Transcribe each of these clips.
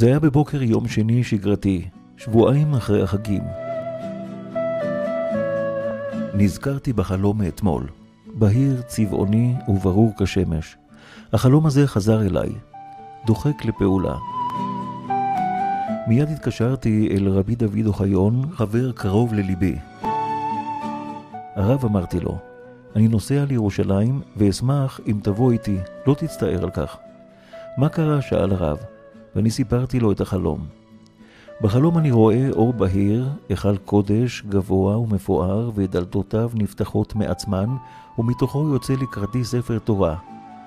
זה היה בבוקר יום שני שגרתי, שבועיים אחרי החגים. נזכרתי בחלום מאתמול, בהיר, צבעוני וברור כשמש. החלום הזה חזר אליי, דוחק לפעולה. מיד התקשרתי אל רבי דוד אוחיון, חבר קרוב לליבי. הרב אמרתי לו, אני נוסע לירושלים ואשמח אם תבוא איתי, לא תצטער על כך. מה קרה? שאל הרב, ואני סיפרתי לו את החלום. בחלום אני רואה אור בהיר, היכל קודש, גבוה ומפואר, ודלתותיו נפתחות מעצמן, ומתוכו יוצא לקראתי ספר תורה.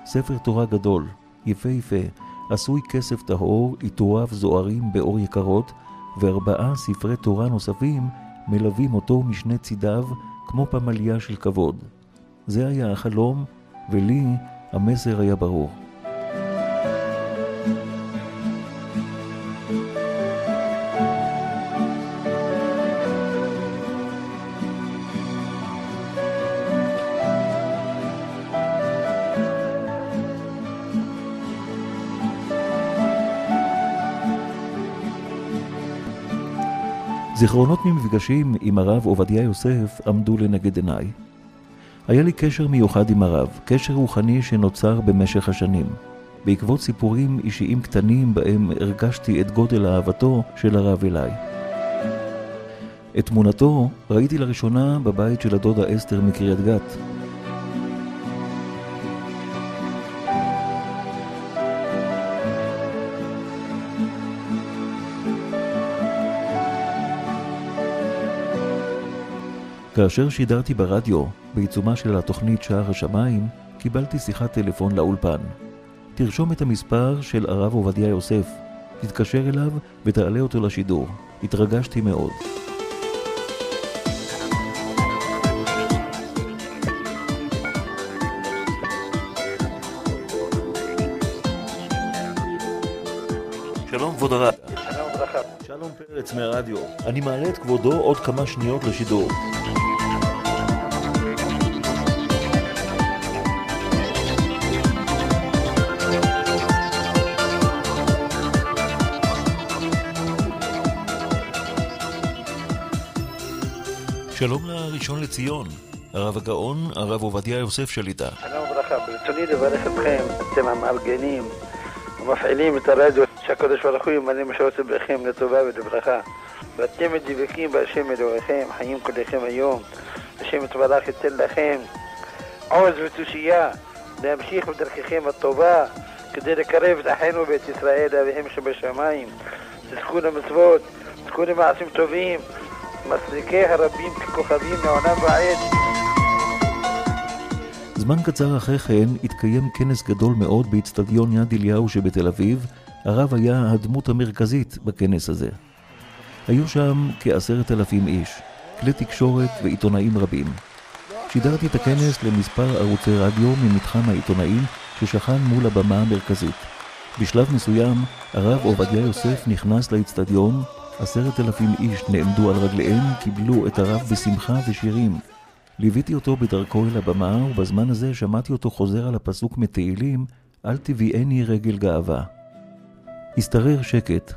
ספר תורה גדול, יפהפה, עשוי כסף טהור, עיטוריו זוהרים באור יקרות, וארבעה ספרי תורה נוספים מלווים אותו משני צידיו, כמו פמליה של כבוד. זה היה החלום, ולי המסר היה ברור. זיכרונות ממפגשים עם הרב עובדיה יוסף עמדו לנגד עיניי. היה לי קשר מיוחד עם הרב, קשר רוחני שנוצר במשך השנים. בעקבות סיפורים אישיים קטנים בהם הרגשתי את גודל אהבתו של הרב אליי. את תמונתו ראיתי לראשונה בבית של הדודה אסתר מקריית גת, כאשר שידרתי ברדיו, בעיצומה של התוכנית שער השמיים, קיבלתי שיחת טלפון לאולפן. תרשום את המספר של הרב עובדיה יוסף, תתקשר אליו ותעלה אותו לשידור. התרגשתי מאוד. שלום כבוד הרב. שלום וברכה. שלום פרץ מהרדיו. אני מעלה את כבודו עוד כמה שניות לשידור. שלום לראשון לציון, הרב הגאון, הרב עובדיה יוסף שליטה. שלום וברכה. ברצוני לברך אתכם, אתם המארגנים המפעילים את הרדיו, שהקדוש ברוך הוא ימלא משעות לבריכם לטובה ולברכה. ואתם מדבקים בהשם אלוהיכם, חיים כליכם היום. השם יתברך ייתן לכם עוז ותושייה להמשיך בדרככם הטובה כדי לקרב את אחינו ואת ישראל לאביהם שבשמיים. תזכו למצוות, תזכו למעשים טובים, מסריקי הרבים ככוכבים מעונם ועד. זמן קצר אחרי כן התקיים כנס גדול מאוד באיצטדיון יד אליהו שבתל אביב. הרב היה הדמות המרכזית בכנס הזה. היו שם כעשרת אלפים איש, כלי תקשורת ועיתונאים רבים. שידרתי את הכנס למספר ערוצי רדיו ממתחם העיתונאים ששכן מול הבמה המרכזית. בשלב מסוים הרב עובדיה יוסף נכנס לאיצטדיון, עשרת אלפים איש נעמדו על רגליהם, קיבלו את הרב בשמחה ושירים. ליוויתי אותו בדרכו אל הבמה, ובזמן הזה שמעתי אותו חוזר על הפסוק מתהילים, אל תביאני רגל גאווה. השתרר שקט.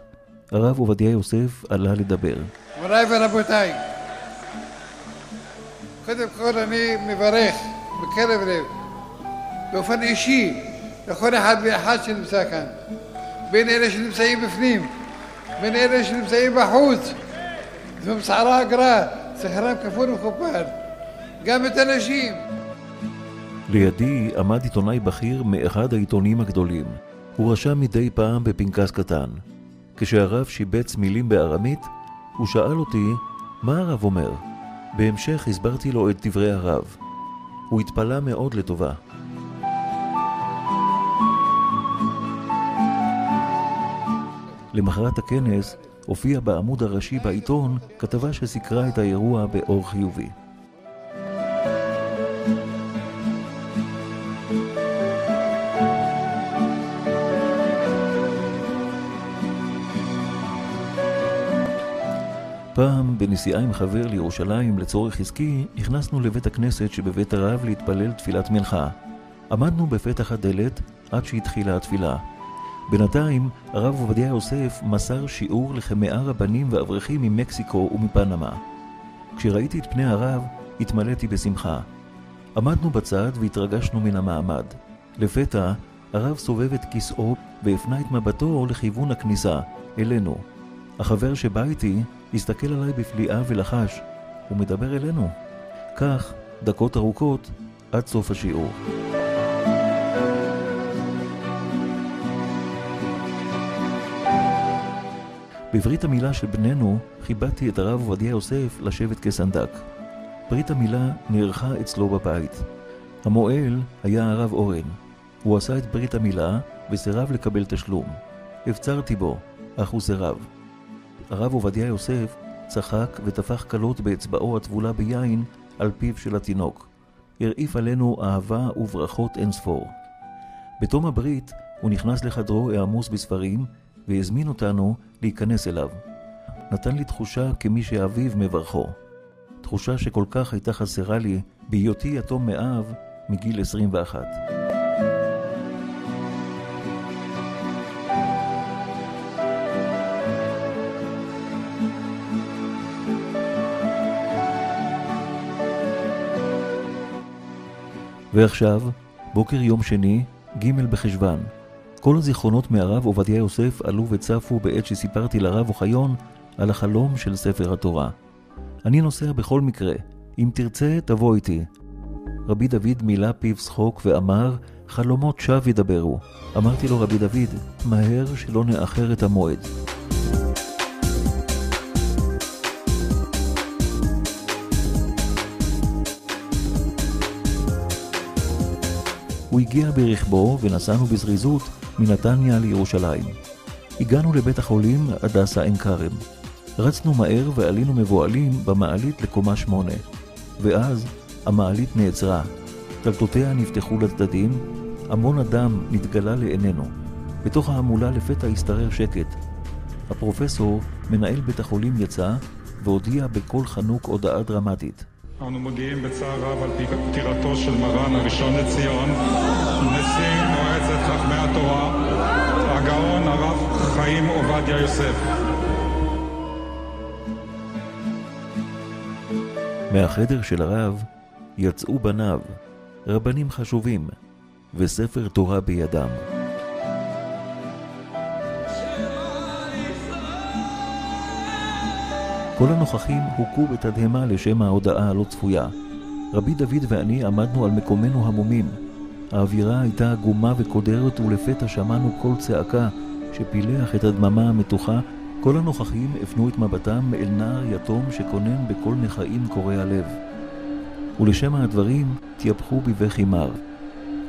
הרב עובדיה יוסף עלה לדבר. מוריי ורבותיי, קודם כל אני מברך בקרב לב, באופן אישי, לכל אחד ואחד שנמצא כאן, בין אלה שנמצאים בפנים, בין אלה שנמצאים בחוץ, זו מסערה אגרה, שכרם כפול ומכופר, גם את הנשים. לידי עמד עיתונאי בכיר מאחד העיתונים הגדולים. הוא רשם מדי פעם בפנקס קטן. כשהרב שיבץ מילים בארמית, הוא שאל אותי מה הרב אומר. בהמשך הסברתי לו את דברי הרב. הוא התפלא מאוד לטובה. למחרת הכנס הופיע בעמוד הראשי בעיתון כתבה שסיקרה את האירוע באור חיובי. פעם, בנסיעה עם חבר לירושלים לצורך עסקי, נכנסנו לבית הכנסת שבבית הרב להתפלל תפילת מנחה. עמדנו בפתח הדלת עד שהתחילה התפילה. בינתיים, הרב עובדיה יוסף מסר שיעור לכמאה רבנים ואברכים ממקסיקו ומפנמה. כשראיתי את פני הרב, התמלאתי בשמחה. עמדנו בצד והתרגשנו מן המעמד. לפתע, הרב סובב את כיסאו והפנה את מבטו לכיוון הכניסה, אלינו. החבר שבא איתי הסתכל עליי בפליאה ולחש, הוא מדבר אלינו. כך, דקות ארוכות, עד סוף השיעור. בברית המילה של בנינו כיבדתי את הרב עובדיה יוסף לשבת כסנדק. ברית המילה נערכה אצלו בבית. המועל היה הרב אורן. הוא עשה את ברית המילה וסירב לקבל תשלום. הפצרתי בו, אך הוא סירב. הרב עובדיה יוסף צחק וטפח כלות באצבעו הטבולה ביין על פיו של התינוק. הרעיף עלינו אהבה וברכות אינספור. בתום הברית הוא נכנס לחדרו העמוס בספרים והזמין אותנו להיכנס אליו. נתן לי תחושה כמי שאביו מברכו. תחושה שכל כך הייתה חסרה לי בהיותי יתום מאב מגיל 21. ועכשיו, בוקר יום שני, ג' בחשוון. כל הזיכרונות מהרב עובדיה יוסף עלו וצפו בעת שסיפרתי לרב אוחיון על החלום של ספר התורה. אני נוסע בכל מקרה, אם תרצה, תבוא איתי. רבי דוד מילא פיו שחוק ואמר, חלומות שווא ידברו. אמרתי לו, רבי דוד, מהר שלא נאחר את המועד. הוא הגיע ברכבו ונסענו בזריזות מנתניה לירושלים. הגענו לבית החולים הדסה עין כרם. רצנו מהר ועלינו מבוהלים במעלית לקומה שמונה. ואז המעלית נעצרה. דלתותיה נפתחו לצדדים, המון אדם נתגלה לעינינו. בתוך ההמולה לפתע השתרר שקט. הפרופסור, מנהל בית החולים, יצא והודיע בקול חנוק הודעה דרמטית. אנו מודיעים בצער רב על פטירתו של מרן הראשון לציון, נשיא מועצת חכמי התורה, הגאון הרב חיים עובדיה יוסף. מהחדר של הרב יצאו בניו, רבנים חשובים, וספר תורה בידם. כל הנוכחים הוכו בתדהמה לשם ההודעה הלא צפויה. רבי דוד ואני עמדנו על מקומנו המומים. האווירה הייתה עגומה וקודרת ולפתע שמענו קול צעקה שפילח את הדממה המתוחה. כל הנוכחים הפנו את מבטם אל נער יתום שקונן בקול נכאים קורע לב. ולשם הדברים תיפחו בבכי מר.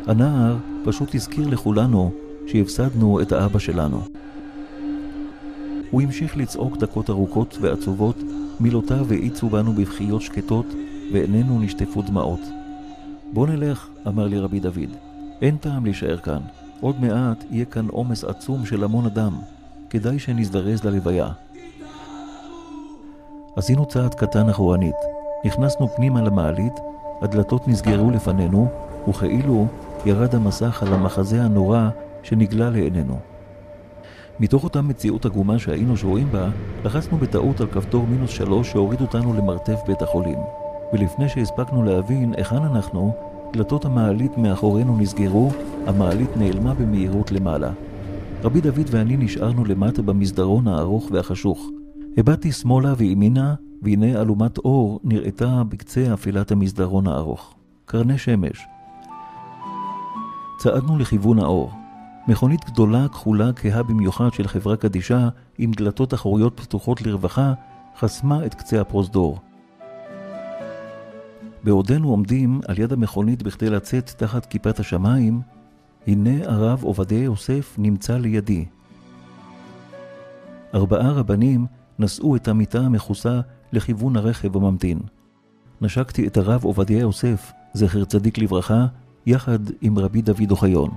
הנער פשוט הזכיר לכולנו שהפסדנו את האבא שלנו. הוא המשיך לצעוק דקות ארוכות ועצובות, מילותיו האיצו בנו בבכיות שקטות, ועינינו נשטפו דמעות. בוא נלך, אמר לי רבי דוד. אין טעם להישאר כאן. עוד מעט יהיה כאן עומס עצום של המון אדם. כדאי שנזדרז ללוויה. עשינו צעד קטן אחורנית. נכנסנו פנימה למעלית, הדלתות נסגרו לפנינו, וכאילו ירד המסך על המחזה הנורא שנגלה לעינינו. מתוך אותה מציאות עגומה שהיינו שרואים בה, לחצנו בטעות על כפתור מינוס שלוש שהוריד אותנו למרתף בית החולים. ולפני שהספקנו להבין היכן אנחנו, דלתות המעלית מאחורינו נסגרו, המעלית נעלמה במהירות למעלה. רבי דוד ואני נשארנו למטה במסדרון הארוך והחשוך. הבטתי שמאלה וימינה, והנה אלומת אור נראתה בקצה אפילת המסדרון הארוך. קרני שמש. צעדנו לכיוון האור. מכונית גדולה, כחולה, כהה במיוחד של חברה קדישה, עם דלתות אחוריות פתוחות לרווחה, חסמה את קצה הפרוזדור. בעודנו עומדים על יד המכונית בכדי לצאת תחת כיפת השמיים, הנה הרב עובדיה יוסף נמצא לידי. ארבעה רבנים נשאו את המיטה המכוסה לכיוון הרכב הממתין. נשקתי את הרב עובדיה יוסף, זכר צדיק לברכה, יחד עם רבי דוד אוחיון.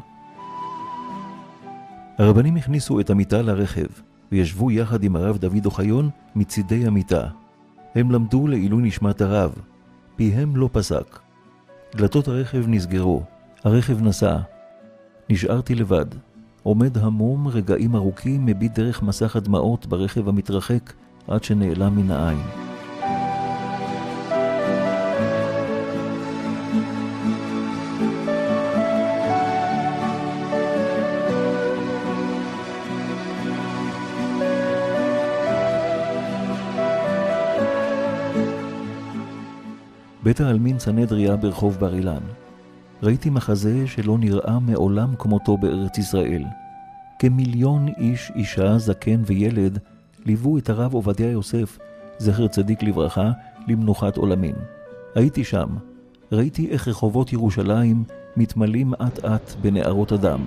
הרבנים הכניסו את המיטה לרכב, וישבו יחד עם הרב דוד אוחיון מצידי המיטה. הם למדו לעילוי נשמת הרב, פיהם לא פסק. דלתות הרכב נסגרו, הרכב נסע. נשארתי לבד. עומד המום רגעים ארוכים, מביט דרך מסך הדמעות ברכב המתרחק עד שנעלם מן העין. בית העלמין סנהדריה ברחוב בר אילן. ראיתי מחזה שלא נראה מעולם כמותו בארץ ישראל. כמיליון איש, אישה, זקן וילד ליוו את הרב עובדיה יוסף, זכר צדיק לברכה, למנוחת עולמים. הייתי שם, ראיתי איך רחובות ירושלים מתמלאים אט אט בנערות הדם.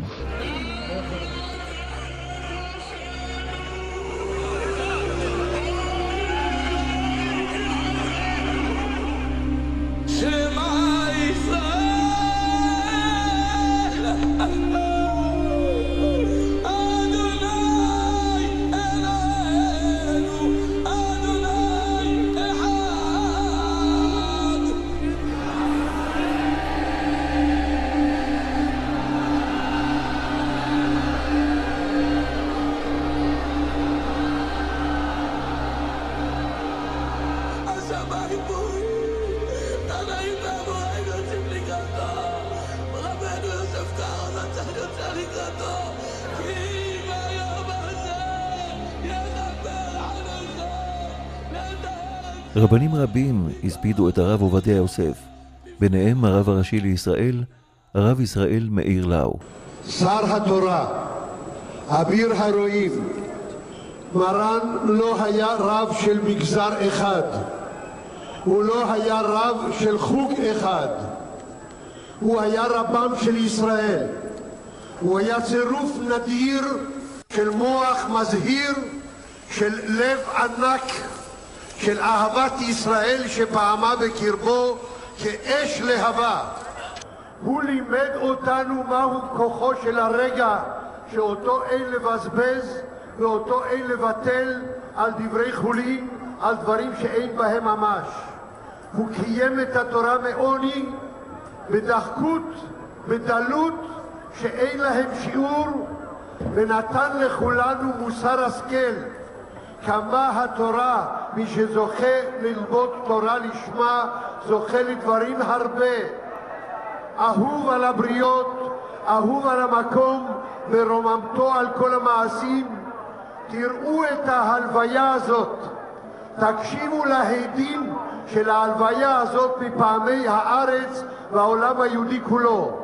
רבנים רבים הספידו את הרב עובדיה יוסף, ביניהם הרב הראשי לישראל, הרב ישראל מאיר לאו. שר התורה, אביר הרועים, מרן לא היה רב של מגזר אחד, הוא לא היה רב של חוג אחד, הוא היה רבם של ישראל, הוא היה צירוף נדיר של מוח מזהיר, של לב ענק של אהבת ישראל שפעמה בקרבו כאש להבה. הוא לימד אותנו מהו כוחו של הרגע שאותו אין לבזבז ואותו אין לבטל על דברי חולין, על דברים שאין בהם ממש. הוא קיים את התורה מעוני, בדחקות, בדלות, שאין להם שיעור, ונתן לכולנו מוסר השכל. כמה התורה, מי שזוכה ללמוד תורה לשמה, זוכה לדברים הרבה. אהוב על הבריות, אהוב על המקום, ורוממתו על כל המעשים. תראו את ההלוויה הזאת, תקשיבו להדים של ההלוויה הזאת מפעמי הארץ והעולם היהודי כולו.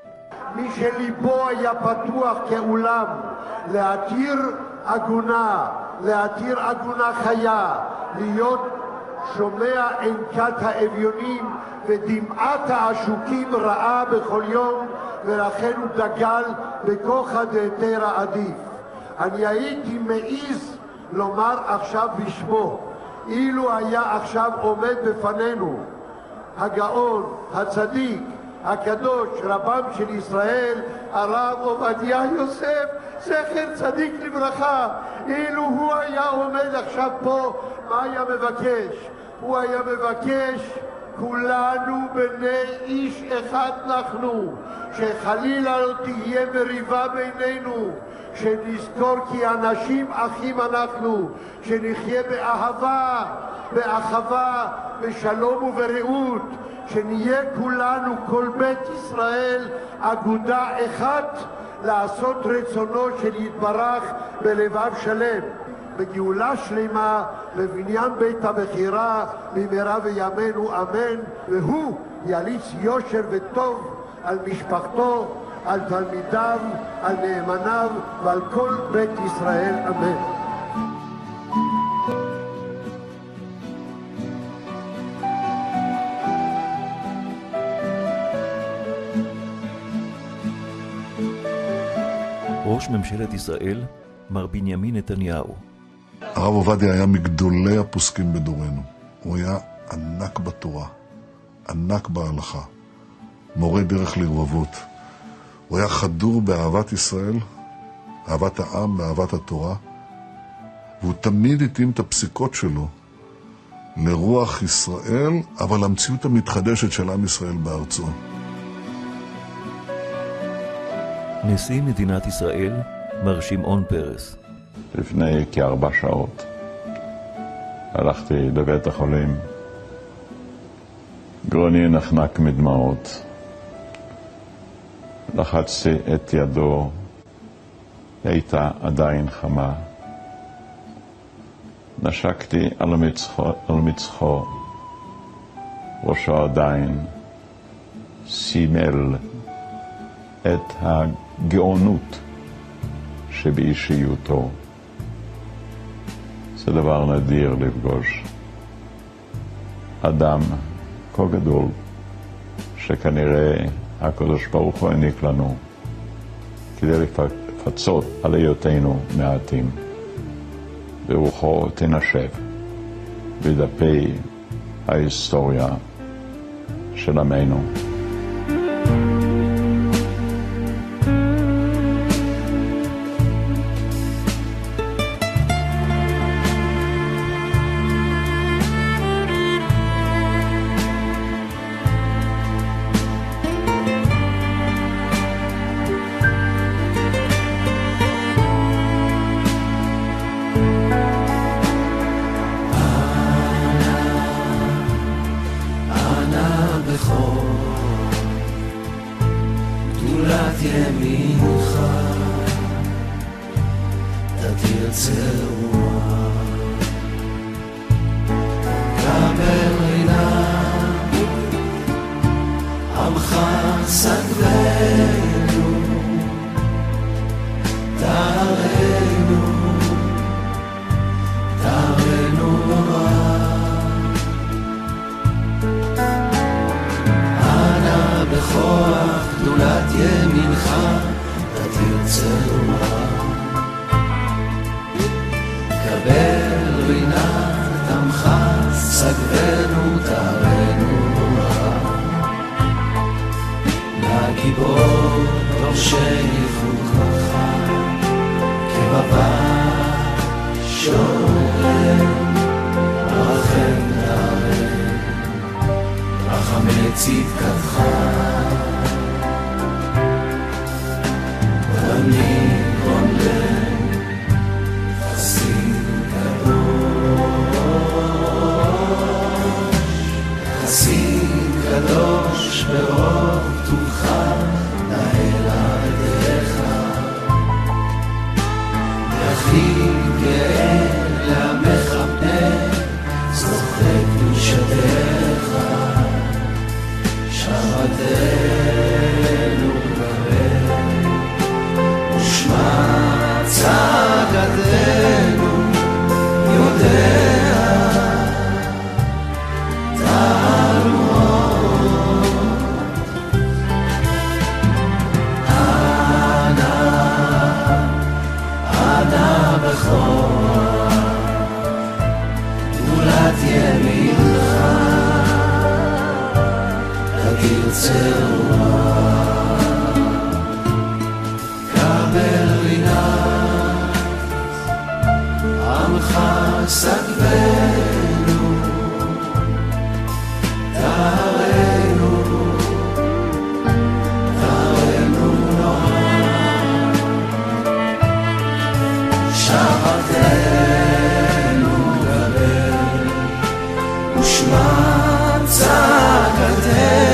מי שליבו היה פתוח כאולם להתיר עגונה, להתיר עגונה חיה, להיות שומע ענקת האביונים ודמעת העשוקים רעה בכל יום, ולכן הוא דגל בכוחא דהיתרא עדיף. אני הייתי מעז לומר עכשיו בשמו, אילו היה עכשיו עומד בפנינו הגאון, הצדיק, הקדוש, רבם של ישראל, הרב עובדיה יוסף, זכר צדיק לברכה. אילו הוא היה עומד עכשיו פה, מה היה מבקש? הוא היה מבקש, כולנו בני איש אחד אנחנו, שחלילה לא תהיה מריבה בינינו, שנזכור כי אנשים אחים אנחנו, שנחיה באהבה, באחווה, בשלום וברעות, שנהיה כולנו, כל בית ישראל, אגודה אחת לעשות רצונו של יתברך בלבב שלם. בגאולה שלמה, בבניין בית המכירה, במהרה בימינו אמן, והוא יליץ יושר וטוב על משפחתו, על תלמידיו, על נאמניו ועל כל בית ישראל אמן. ראש ממשלת ישראל, מר בנימין נתניהו. הרב עובדיה היה מגדולי הפוסקים בדורנו. הוא היה ענק בתורה, ענק בהלכה, מורה דרך לרבבות. הוא היה חדור באהבת ישראל, אהבת העם ואהבת התורה, והוא תמיד התאים את הפסיקות שלו לרוח ישראל, אבל למציאות המתחדשת של עם ישראל בארצו. נשיא מדינת ישראל, מר שמעון פרס. לפני כארבע שעות הלכתי לבית החולים. גרוני נחנק מדמעות. לחצתי את ידו, הייתה עדיין חמה. נשקתי על מצחו, על מצחו, ראשו עדיין סימל את הגאונות שבאישיותו. זה דבר נדיר לפגוש אדם כה גדול, שכנראה הקדוש ברוך הוא העניק לנו כדי לפצות על היותנו מעטים. ורוחו תנשב בדפי ההיסטוריה של עמנו. בשדולת ימינך, אתה תרצה רוח. קבל רינה, עמך סגלך סגרנו תערנו לגיבור דורשי חוקך כבבא שואל רחם תערן רחמי צדקתך. הכי גאה למכבד, צוחק משדך, שבתך ושמע צעקתנו